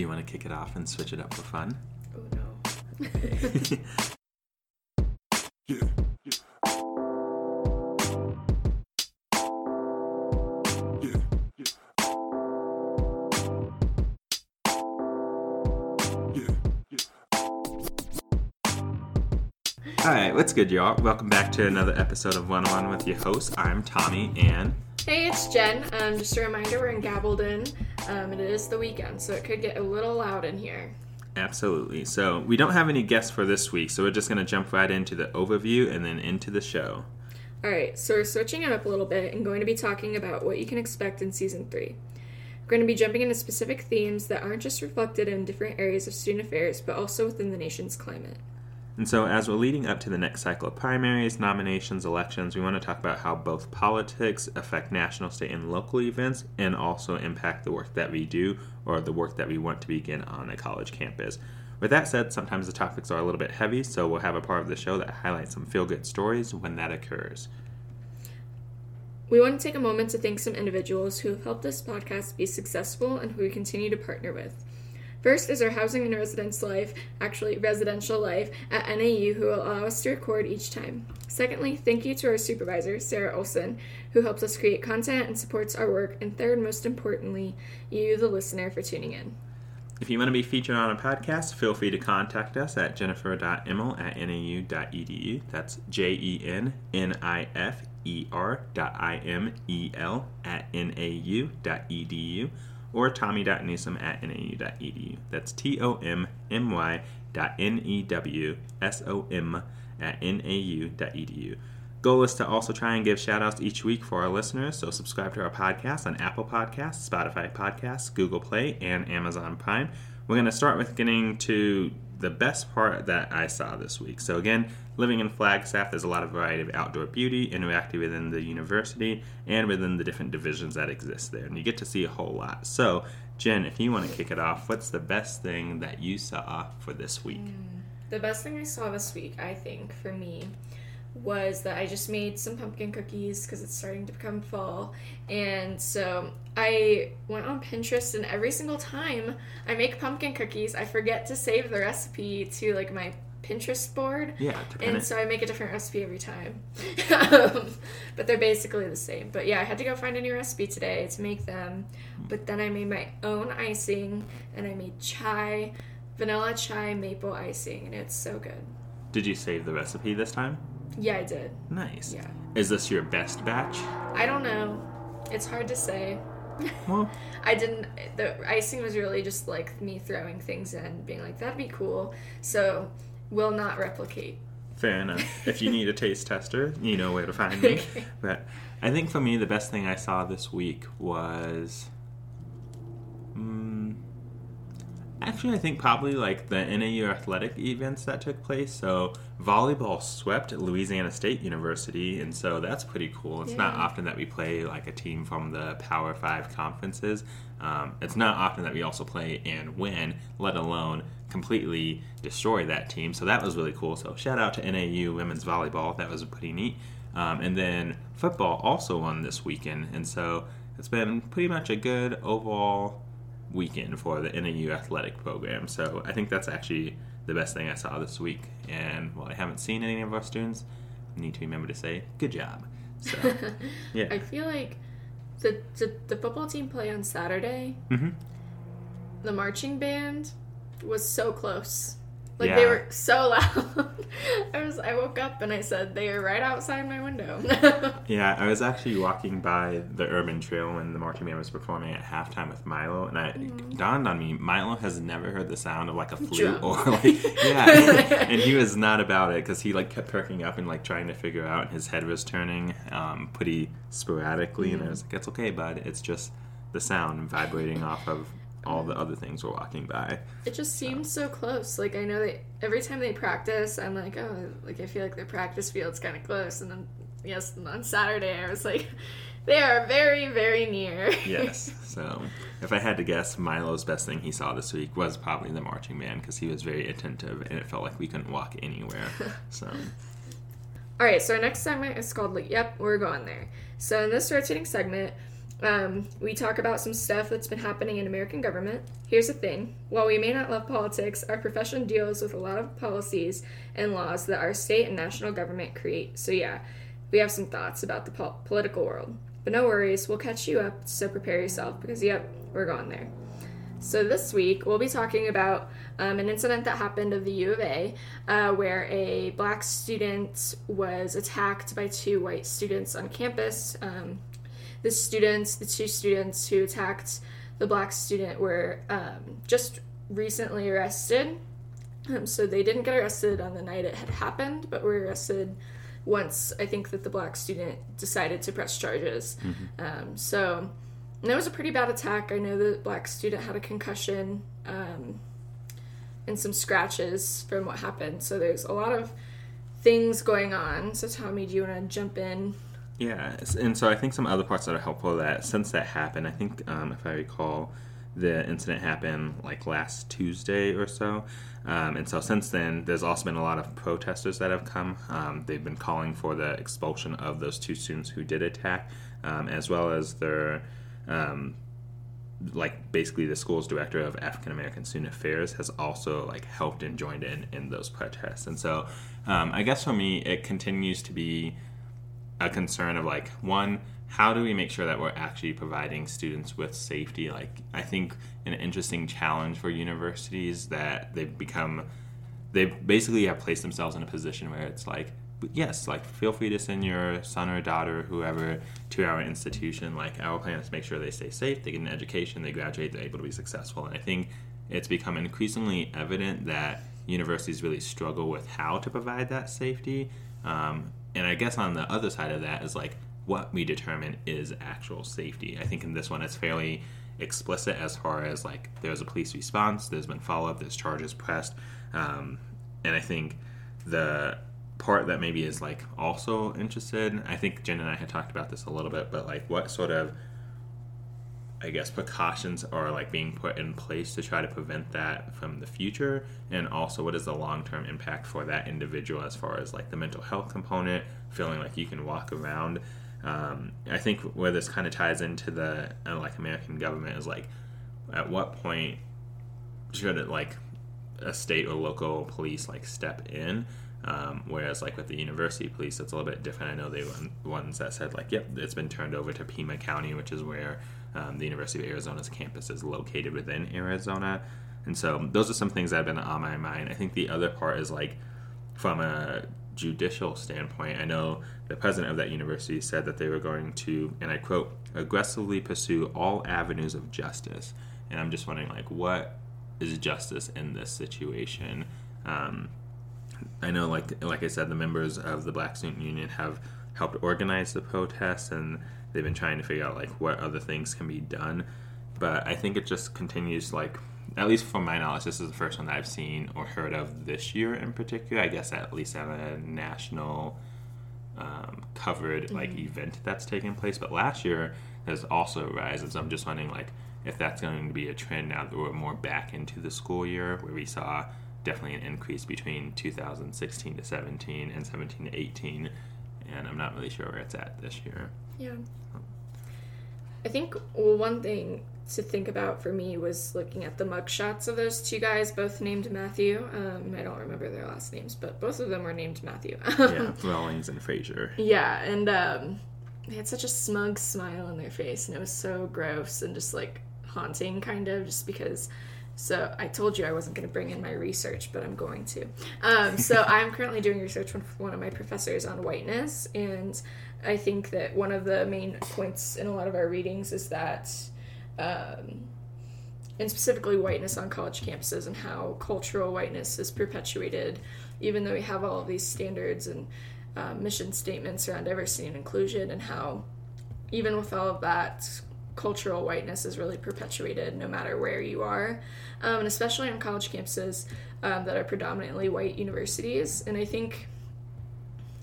Do you want to kick it off and switch it up for fun? Oh no. Yeah. All right, what's good, y'all? Welcome back to another episode of One on One with your host. I'm Tommy, and hey, it's Jen. Um, just a reminder, we're in Gabaldon. Um, and it is the weekend, so it could get a little loud in here. absolutely. So we don't have any guests for this week, so we're just gonna jump right into the overview and then into the show. All right, so we're switching it up a little bit and going to be talking about what you can expect in season three. We're going to be jumping into specific themes that aren't just reflected in different areas of student affairs, but also within the nation's climate. And so, as we're leading up to the next cycle of primaries, nominations, elections, we want to talk about how both politics affect national, state, and local events and also impact the work that we do or the work that we want to begin on a college campus. With that said, sometimes the topics are a little bit heavy, so we'll have a part of the show that highlights some feel good stories when that occurs. We want to take a moment to thank some individuals who have helped this podcast be successful and who we continue to partner with. First is our housing and residence life, actually residential life, at NAU who will allow us to record each time. Secondly, thank you to our supervisor, Sarah Olson, who helps us create content and supports our work. And third, most importantly, you, the listener, for tuning in. If you want to be featured on a podcast, feel free to contact us at jennifer.imel at nau.edu. That's J E N N I F E R dot I M E L at nau.edu or tommy.newsom at nau.edu. That's T O M M Y dot N E W S O M at nau.edu. Goal is to also try and give shout outs each week for our listeners, so subscribe to our podcast on Apple Podcasts, Spotify Podcasts, Google Play, and Amazon Prime. We're going to start with getting to the best part that I saw this week. So, again, living in Flagstaff, there's a lot of variety of outdoor beauty interactive within the university and within the different divisions that exist there, and you get to see a whole lot. So, Jen, if you want to kick it off, what's the best thing that you saw for this week? Hmm. The best thing I saw this week, I think, for me, was that I just made some pumpkin cookies because it's starting to become fall. And so I went on Pinterest, and every single time I make pumpkin cookies, I forget to save the recipe to like my Pinterest board. Yeah, to And it. so I make a different recipe every time. um, but they're basically the same. But yeah, I had to go find a new recipe today to make them. But then I made my own icing and I made chai, vanilla chai maple icing, and it's so good. Did you save the recipe this time? Yeah, I did. Nice. Yeah. Is this your best batch? I don't know. It's hard to say. Well, I didn't. The icing was really just like me throwing things in, being like, that'd be cool. So, will not replicate. fair enough. If you need a taste tester, you know where to find me. Okay. But I think for me, the best thing I saw this week was. Mm, actually, I think probably like the NAU athletic events that took place. So, volleyball swept Louisiana State University, and so that's pretty cool. It's not often that we play like a team from the Power Five conferences. Um, it's not often that we also play and win, let alone completely destroy that team. So that was really cool. So shout out to NAU women's volleyball. That was pretty neat. Um, and then football also won this weekend, and so it's been pretty much a good overall weekend for the NAU athletic program. So I think that's actually the best thing I saw this week. And while I haven't seen any of our students, I need to remember to say good job. So yeah. I feel like the, the the football team play on Saturday. hmm The marching band was so close. Like they were so loud. I was I woke up and I said they are right outside my window. Yeah, I was actually walking by the Urban Trail when the marching band was performing at halftime with Milo, and I it dawned on me Milo has never heard the sound of like a flute Drum. or like yeah, and he was not about it because he like kept perking up and like trying to figure out, and his head was turning um, pretty sporadically, and I was like, "It's okay, bud. It's just the sound vibrating off of all the other things we're walking by." It just seems so close. Like I know that every time they practice, I'm like, oh, like I feel like their practice field's kind of close. And then yes, on Saturday I was like, they are very, very near. yes. So, if I had to guess, Milo's best thing he saw this week was probably the marching band because he was very attentive and it felt like we couldn't walk anywhere. So, All right, so our next segment is called like, "Yep, we're going there." So in this rotating segment, Um, we talk about some stuff that's been happening in American government. Here's the thing while we may not love politics, our profession deals with a lot of policies and laws that our state and national government create. So, yeah, we have some thoughts about the po- political world. But no worries, we'll catch you up, so prepare yourself because, yep, we're going there. So, this week we'll be talking about um, an incident that happened of the U of A uh, where a black student was attacked by two white students on campus. Um, the students, the two students who attacked the black student, were um, just recently arrested. Um, so, they didn't get arrested on the night it had happened, but were arrested once I think that the black student decided to press charges. Um, so that was a pretty bad attack. I know the black student had a concussion um, and some scratches from what happened. So there's a lot of things going on. So Tommy, do you want to jump in? Yeah, and so I think some other parts that are helpful that since that happened, I think um, if I recall, the incident happened like last Tuesday or so. Um, and so since then, there's also been a lot of protesters that have come. Um, they've been calling for the expulsion of those two students who did attack, um, as well as their um, like basically the school's director of African American Student Affairs has also like helped and joined in in those protests. And so um, I guess for me, it continues to be a concern of like one how do we make sure that we're actually providing students with safety? Like i think an interesting challenge for universities that they've become they basically have placed themselves in a position where it's like yes like feel free to send your son or daughter whoever to our institution. Like our plan is to make sure they stay safe they get an education they graduate they're able to be successful. And i think it's become increasingly evident that universities really struggle with how to provide that safety. Um, and I guess on the other side of that is like what we determine is actual safety. I think in this one it's fairly explicit as far as like there's a police response, there's been follow up, there's charges pressed, um, and I think the part that maybe is like also interested. I think Jen and I had talked about this a little bit, but like what sort of I guess precautions are like being put in place to try to prevent that from the future, and also what is the long term impact for that individual as far as like the mental health component, feeling like you can walk around. Um, I think where this kind of ties into the uh, like American government is like, at what point should it like a state or local police like step in? Um, whereas like with the university police, it's a little bit different. I know they were ones that said like, yep, it's been turned over to Pima County, which is where um, the University of Arizona's campus is located within Arizona. And so those are some things that have been on my mind. I think the other part is like from a judicial standpoint, I know the president of that university said that they were going to, and I quote, aggressively pursue all avenues of justice. And I'm just wondering, like, what is justice in this situation? Um, I know, like like I said, the members of the Black Student Union have helped organize the protests, and they've been trying to figure out like what other things can be done. But I think it just continues, like at least from my knowledge, this is the first one that I've seen or heard of this year in particular. I guess at least at a national um, covered like event that's taking place. But last year has also risen, so I'm just wondering like if that's going to be a trend now that we're more back into the school year where we saw definitely an increase between 2016 to 17 and 17 to 18 and i'm not really sure where it's at this year Yeah. I think well, one thing to think about for me was looking at the mugshots of those two guys, both named Matthew. Um, I don't remember their last names, but both of them were named Matthew. yeah rawlings and Fraser. Yeah, and um, they had such a smug smile on their face, and it was so gross and just like haunting, kind of, just because. So I told you I wasn't going to bring in my research, but I'm going to. Um, so I'm currently doing research with one of my professors on whiteness, and I think that one of the main points in a lot of our readings is that, um, and specifically whiteness on college campuses and how cultural whiteness is perpetuated, even though we have all of these standards and uh, mission statements around diversity and inclusion, and how even with all of that, cultural whiteness is really perpetuated no matter where you are, um, and especially on college campuses um, that are predominantly white universities. And I think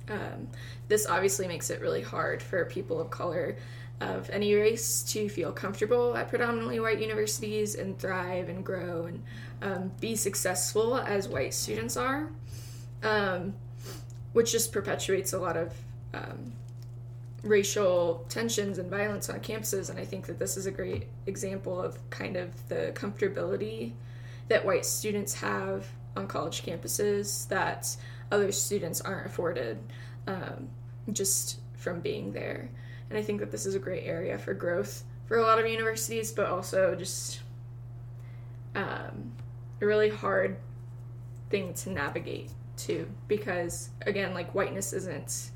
um, this obviously makes it really hard for people of color of any race to feel comfortable at predominantly white universities and thrive and grow and um, be successful as white students are, um, which just perpetuates a lot of um, racial tensions and violence on campuses. And I think that this is a great example of kind of the comfortability that white students have on college campuses that other students aren't afforded um, just from being there. And I think that this is a great area for growth for a lot of universities, but also just um, a really hard thing to navigate too, because again, like whiteness isn't.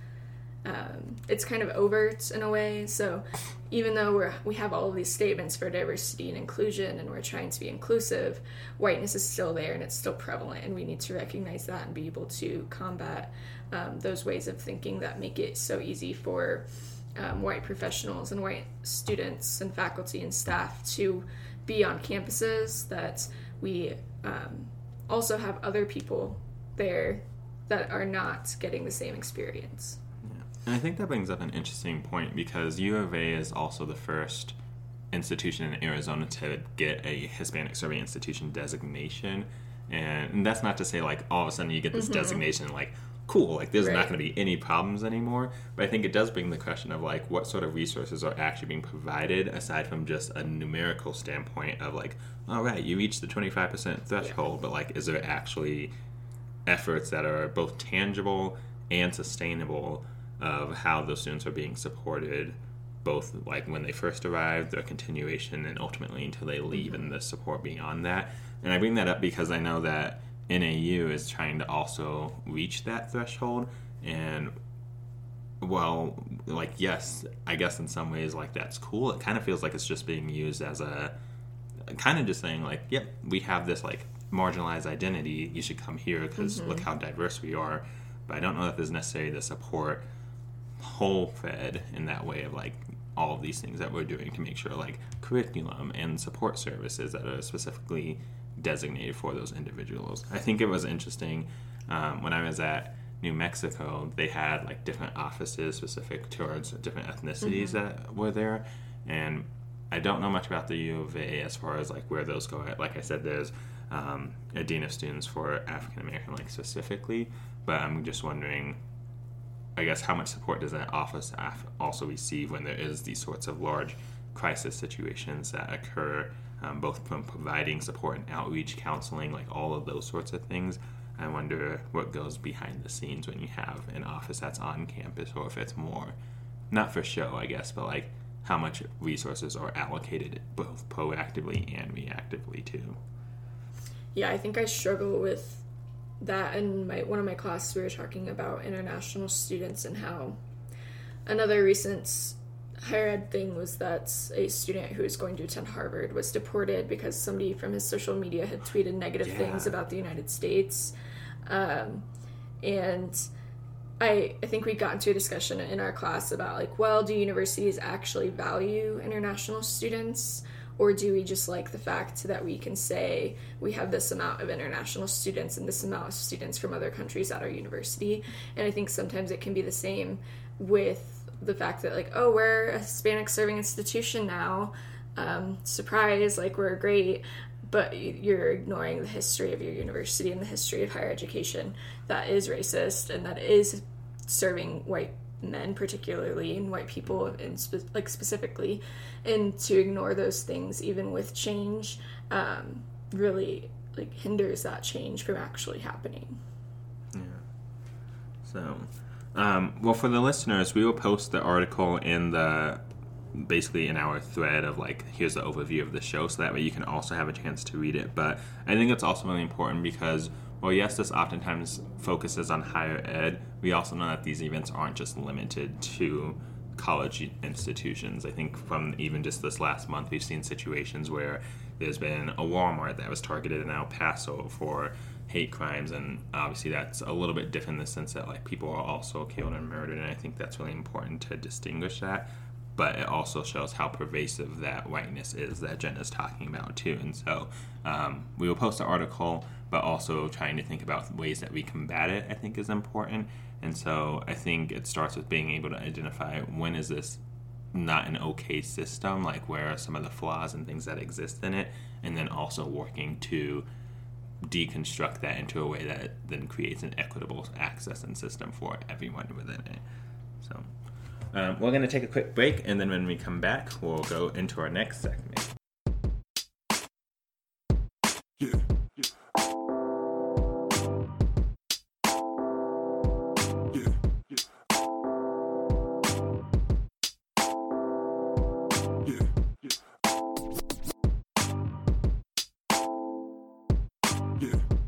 Um, it's kind of overt in a way. So even though we're we have all of these statements for diversity and inclusion, and we're trying to be inclusive, whiteness is still there and it's still prevalent, and we need to recognize that and be able to combat um, those ways of thinking that make it so easy for um, white professionals and white students and faculty and staff to be on campuses that we um, also have other people there that are not getting the same experience. And I think that brings up an interesting point because U of A is also the first institution in Arizona to get a Hispanic Serving Institution designation. And that's not to say, like, all of a sudden you get this mm-hmm. designation, like, cool, like, there's not going to be any problems anymore. But I think it does bring the question of, like, what sort of resources are actually being provided aside from just a numerical standpoint of, like, all right, you reached the 25% threshold, but, like, is there actually efforts that are both tangible and sustainable of how those students are being supported both like when they first arrive their continuation and ultimately until they leave mm-hmm. and the support beyond that. And i bring that up because i know that nau is trying to also reach that threshold. And well like yes i guess in some ways like that's cool. It kind of feels like it's just being used as a kind of just saying like yep we have this like marginalized identity. You should come here because mm-hmm. look how diverse we are. But i don't know if there's necessarily the support whole fed in that way of like all of these things that we're doing to make sure like curriculum and support services that are specifically designated for those individuals i think it was interesting um, when i was at new mexico they had like different offices specific towards different ethnicities that were there and I don't know much about the U of A as far as like where those go. Like I said, there's um, a dean of students for African American, like specifically. But I'm just wondering, I guess, how much support does that office also receive when there is these sorts of large crisis situations that occur, um, both from providing support and outreach, counseling, like all of those sorts of things. I wonder what goes behind the scenes when you have an office that's on campus, or if it's more, not for show, I guess, but like how much resources are allocated both proactively and reactively too. Yeah, I think I struggle with that in my one of my classes we were talking about international students and how another recent higher ed thing was that a student who was going to attend Harvard was deported because somebody from his social media had tweeted negative Yeah. things about the United States. Um, and I, I think we got into a discussion in our class about like, well, do universities actually value international students? Or do we just like the fact that we can say we have this amount of international students and this amount of students from other countries at our university? And I think sometimes it can be the same with the fact that, like, oh, we're a Hispanic serving institution now. Um, surprise, like, we're great but you're ignoring the history of your university and the history of higher education that is racist and that is serving white men particularly and white people and spe- like specifically and to ignore those things even with change um, really like hinders that change from actually happening Yeah. So, um, well, for the listeners, we will post the article in the basically in our thread of like here's the overview of the show so that way you can also have a chance to read it but i think it's also really important because well yes this oftentimes focuses on higher ed we also know that these events aren't just limited to college institutions. I think from even just this last month we've seen situations where there's been a walmart that was targeted in el paso for hate crimes and obviously that's a little bit different in the sense that like people are also killed and murdered and i think that's really important to distinguish that but it also shows how pervasive that whiteness is that Jen is talking about too. And so um, we will post an article, but also trying to think about ways that we combat it. I think is important. And so I think it starts with being able to identify when is this not an okay system, like where are some of the flaws and things that exist in it, and then also working to deconstruct that into a way that then creates an equitable access and system for everyone within it. So. Um, we're going to take a quick break, and then when we come back, we'll go into our next segment. yeah, yeah.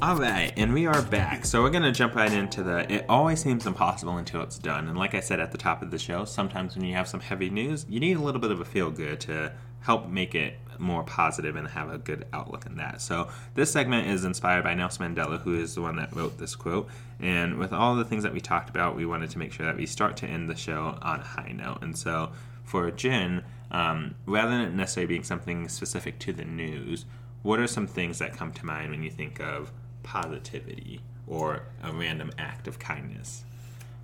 All right, and we are back. So we're going to jump right into the. It always seems impossible until it's done. And like I said at the top of the show, sometimes when you have some heavy news, you need a little bit of a feel good to help make it more positive and have a good outlook in that. So this segment is inspired by Nelson Mandela, who is the one that wrote this quote. And with all the things that we talked about, we wanted to make sure that we start to end the show on a high note. And so for Jen, um, rather than it necessarily being something specific to the news, what are some things that come to mind when you think of positivity or a random act of kindness?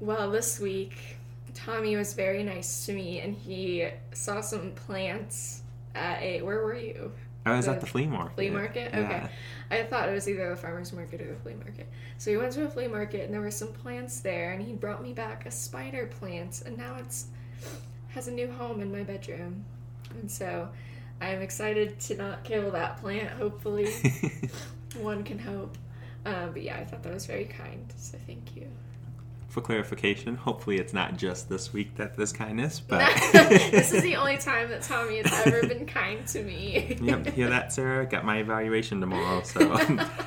Well, this week, Tommy was very nice to me and he saw some plants at a. Where were you? I was The at the flea market. Flea market? Yeah. Okay. I thought it was either the farmer's market or the flea market. So we went to a flea market and there were some plants there and he brought me back a spider plant and now it's has a new home in my bedroom. And so I'm excited to not kill that plant, hopefully. One can hope. Um, but yeah, I thought that was very kind, so thank you. For clarification, hopefully it's not just this week that this kindness, but this is the only time that Tommy has ever been kind to me. yep, hear that, Sarah? Got my evaluation tomorrow, so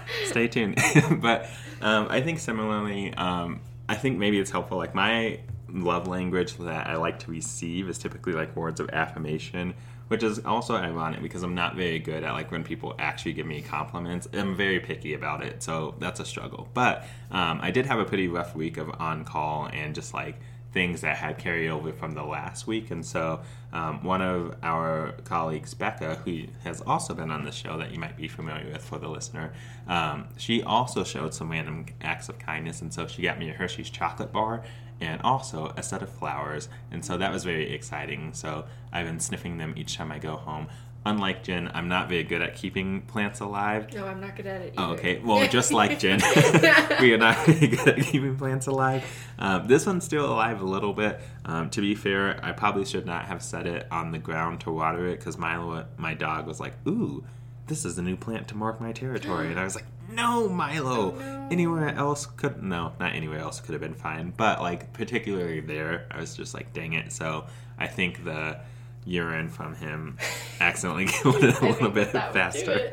stay tuned. but um, I think similarly, um, I think maybe it's helpful. Like my love language that I like to receive is typically like words of affirmation, which is also ironic because I'm not very good at like when people actually give me compliments. I'm very picky about it, so that's a struggle. But um, I did have a pretty rough week of on call and just like things that had carried over from the last week. And so, um, one of our colleagues, Becca, who has also been on the show that you might be familiar with for the listener, um, she also showed some random acts of kindness. And so, she got me a Hershey's chocolate bar and also a set of flowers. And so, that was very exciting. So, I've been sniffing them each time I go home. Unlike Jen, I'm not very good at keeping plants alive. No, I'm not good at it. Oh, either. okay. Well, just like Jen, we are not very good at keeping plants alive. Um, this one's still alive a little bit. Um, to be fair, I probably should not have set it on the ground to water it because Milo, my dog, was like, "Ooh, this is a new plant to mark my territory," and I was like, "No, Milo. Anywhere else could no, not anywhere else could have been fine, but like particularly there, I was just like, dang it." So I think the urine from him accidentally killed it a little bit faster.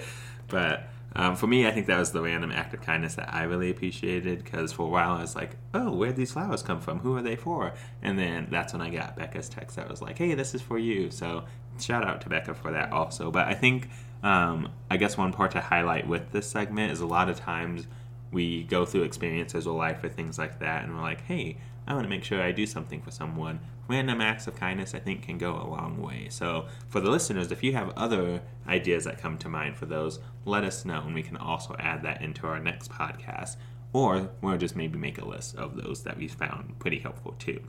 But um, for me, I think that was the random act of kindness that I really appreciated because for a while I was like, oh, where'd these flowers come from? Who are they for? And then that's when I got Becca's text that was like, hey, this is for you. So shout out to Becca for that also. But I think, um, I guess one part to highlight with this segment is a lot of times we go through experiences of life or things like that and we're like, hey, I want to make sure I do something for someone. Random acts of kindness, I think, can go a long way. So, for the listeners, if you have other ideas that come to mind for those, let us know, and we can also add that into our next podcast. Or we'll just maybe make a list of those that we found pretty helpful too.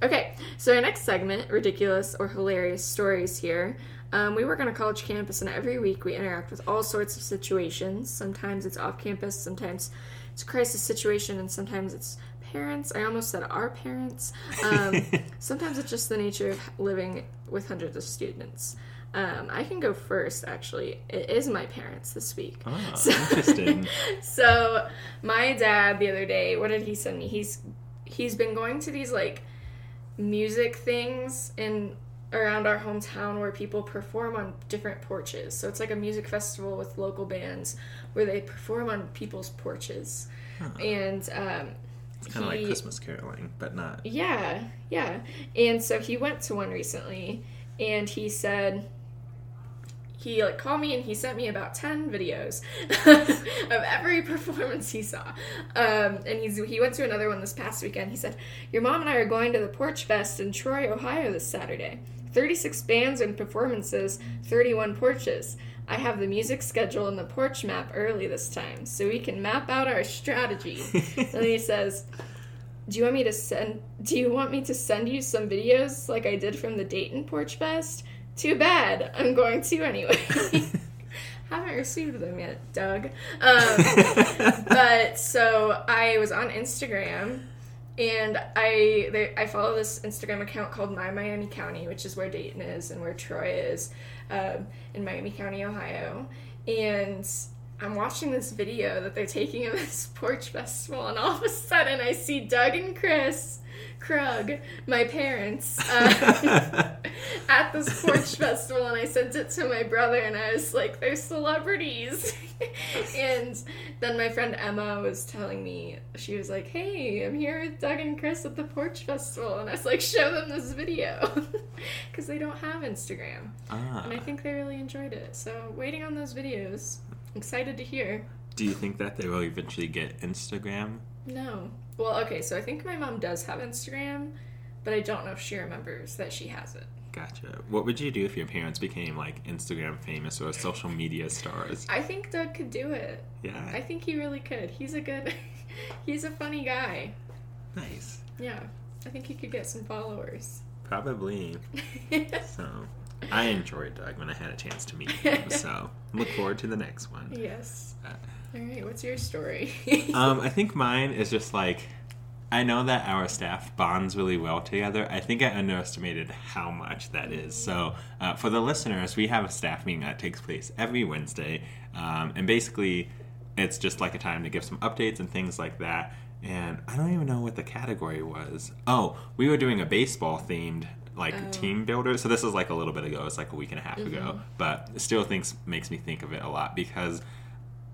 Okay, so our next segment, ridiculous or hilarious stories here. Um, we work on a college campus, and every week we interact with all sorts of situations. Sometimes it's off campus, sometimes it's a crisis situation, and sometimes it's parents. I almost said our parents. Um, sometimes it's just the nature of living with hundreds of students. Um, I can go first, actually. It is my parents this week. Ah, So- interesting. so my dad the other day, what did he send me? He's he's been going to these like music things in around our hometown where people perform on different porches. So it's like a music festival with local bands where they perform on people's porches. And um It's kind of like Christmas caroling, but not. yeah, yeah. And so he went to one recently and he said he like called me and he sent me about 10 videos of every performance he saw. Um, and he's he went to another one this past weekend. He said, "Your mom and I are going to the Porch Fest in Troy, Ohio this Saturday. 36 bands and performances, 31 porches. I have the music schedule and the porch map early this time, so we can map out our strategy." and he says, do you want me to send do you want me to send you some videos like I did from the Dayton Porch Fest? Too bad. I'm going to anyway. Haven't received them yet, Doug. Um, but so I was on Instagram, and I they, I follow this Instagram account called My Miami County, which is where Dayton is and where Troy is, um, in Miami County, Ohio. And I'm watching this video that they're taking of this porch festival, and all of a sudden I see Doug and Chris Krug, my parents, uh, at this porch festival, and I sent it to my brother, and I was like, "They're celebrities." and then my friend Emma was telling me, she was like, "Hey, I'm here with Doug and Chris at the porch festival," and I was like, "Show them this video," because they don't have Instagram, Ah. and I think they really enjoyed it. So waiting on those videos. Excited to hear. Do you think that they will eventually get Instagram? No. Well, okay, so I think my mom does have Instagram, but I don't know if she remembers that she has it. Gotcha. What would you do if your parents became like Instagram famous or social media stars? I think Doug could do it. Yeah. I think he really could. He's a good, he's a funny guy. Nice. Yeah, I think he could get some followers. Probably. So I enjoyed Doug when I had a chance to meet him. So look forward to the next one. yes. Uh, All right, what's your story? Um, I think mine is just like I know that our staff bonds really well together. I think I underestimated how much that is. So, uh, for the listeners, we have a staff meeting that takes place every Wednesday, um, and basically, it's just like a time to give some updates and things like that. And I don't even know what the category was. Oh, we were doing a baseball themed like Oh. team builder. So this is like a little bit ago. It's like a week and a half ago, but it still thinks makes me think of it a lot because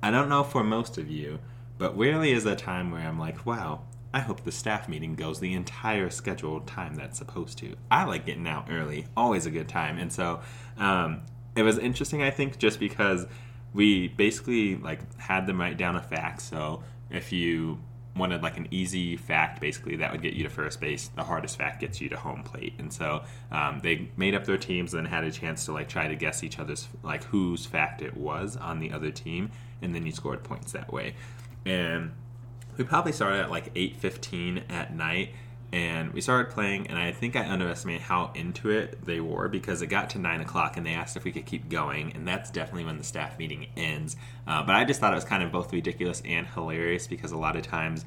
I don't know for most of you, but rarely is a time where I'm like, wow, I hope the staff meeting goes the entire scheduled time that's supposed to. I like getting out early, always a good time. And so um, it was interesting, I think, just because we basically like had them write down a fact. So if you wanted like an easy fact, basically that would get you to first base. The hardest fact gets you to home plate. And so um, they made up their teams and had a chance to like try to guess each other's like whose fact it was on the other team, and then you scored points that way. And we probably started at like 8.15 at night and we started playing and i think i underestimated how into it they were because it got to 9 o'clock and they asked if we could keep going and that's definitely when the staff meeting ends. Uh, but i just thought it was kind of both ridiculous and hilarious because a lot of times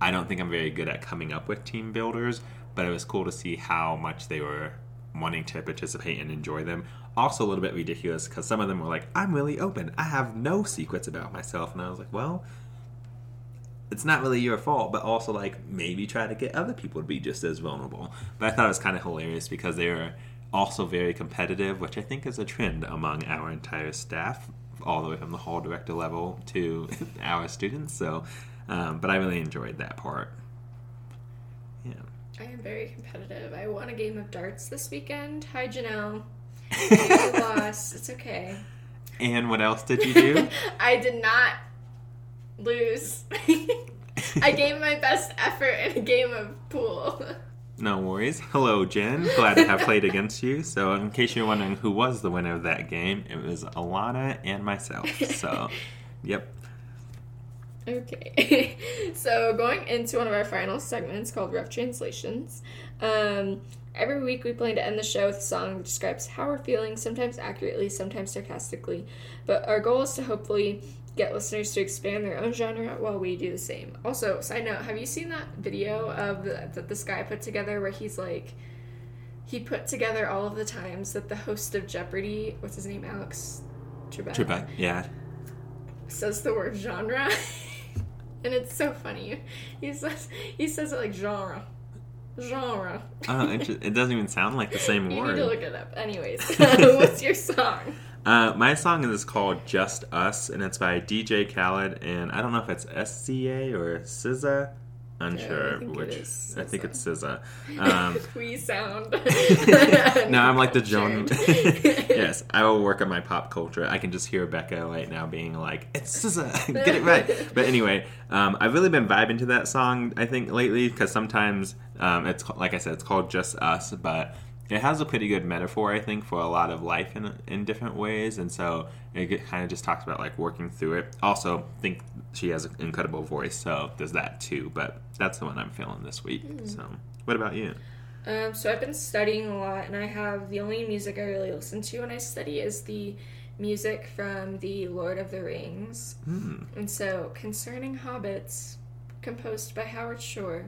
i don't think i'm very good at coming up with team builders but it was cool to see how much they were wanting to participate and enjoy them. Also a little bit ridiculous because some of them were like i'm really open. I have no secrets about myself. And i was like well it's not really your fault, but also like maybe try to get other people to be just as vulnerable. But I thought it was kind of hilarious because they were also very competitive, which I think is a trend among our entire staff, all the way from the hall director level to our students. So, um, but I really enjoyed that part. Yeah. I am very competitive. I won a game of darts this weekend. Hi, Janelle. I lost. It's okay. And what else did you do? I did not lose. I gave my best effort in a game of pool. no worries. Hello, Jen. Glad to have played against you. So, in case you're wondering who was the winner of that game, it was Alana and myself. So, yep. Okay, so going into one of our final segments called Rough Translations. Um, every week we plan to end the show with a song that describes how we're feeling, sometimes accurately, sometimes sarcastically. But our goal is to hopefully get listeners to expand their own genre while we do the same. Also, side note, have you seen that video of the, that this guy put together where he's like, he put together all of the times that the host of Jeopardy, what's his name, Alex Trebek, Trebek, yeah. says the word genre, and it's so funny. He says he says it like genre, genre. Oh, it doesn't even sound like the same You need to look it up. Anyways, what's your song? Uh, my song is called Just Us, and it's by DJ Khaled, and I don't know if it's SCA or SZA. Unsure I which. I think it's SZA. Um, we sound. now I'm like the Joan. Yes, I will work on my pop culture. I can just hear Becca right now being like, "It's SZA, get it right." But anyway, um, I've really been vibing to that song. I think lately because sometimes um, it's like I said, it's called Just Us, but it has a pretty good metaphor, I think, for a lot of life in in different ways, and so it kind of just talks about like working through it. Also, think she has an incredible voice, so there's that too. But that's the one I'm feeling this week. So, what about you? Um, so I've been studying a lot, and I have the only music I really listen to when I study is the music from the Lord of the Rings. Hmm. And so, Concerning Hobbits, composed by Howard Shore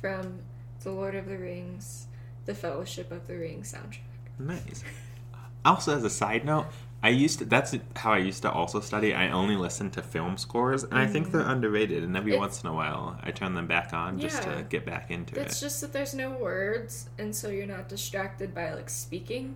from the Lord of the Rings, the Fellowship of the Ring soundtrack. Nice. Also, as a side note, I used to, that's how I used to also study. I only listened to film scores, and I think they're mm-hmm. underrated. And every once in a while, I turn them back on just to get back into it. It's just that there's no words, and so you're not distracted by like speaking.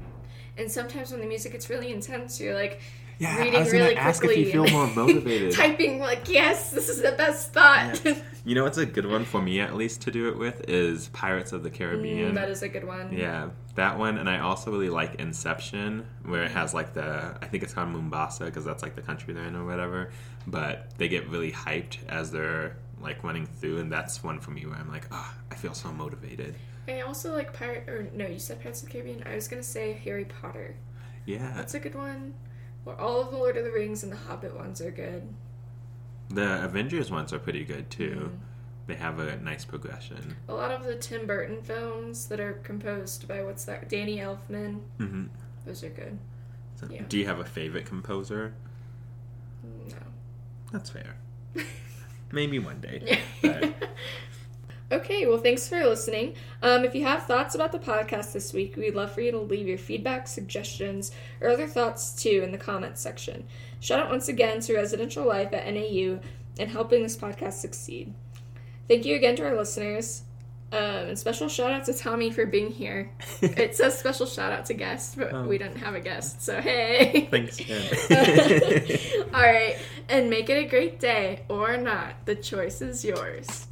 And sometimes when the music gets really intense, you're like yeah, reading I was really gonna ask if quickly you feel more motivated. typing like, yes, this is the best thought. you know what's a good one for me, at least, to do it with is Pirates of the Caribbean. Mm, that is a good one. Yeah, that one, and I also really like Inception, where it has like the I think it's called Mombasa because that's like the country they're in or whatever. But they get really hyped as they're like running through, and that's one for me where I'm like, ah, I feel so motivated. I also like Pirate, or no, you said Pirates of the Caribbean. I was gonna say Harry Potter. Yeah, That's a good one. Or all of the Lord of the Rings and the Hobbit ones are good. the Avengers ones are pretty good too. Mm. They have a nice progression. A lot of the Tim Burton films that are composed by what's that? Danny Elfman. hmm Those are good. So, Yeah. Do you have a favorite composer? No. That's fair. Maybe one day. But okay, well, thanks for listening. Um, if you have thoughts about the podcast this week, we'd love for you to leave your feedback, suggestions, or other thoughts too in the comments section. Shout out once again to Residential Life at NAU and helping this podcast succeed. Thank you again to our listeners. Um, and special shout out to Tommy for being here. it says special shout out to guests, but Oh. we didn't have a guest, so hey. thanks. All right, and make it a great day or not. The choice is yours.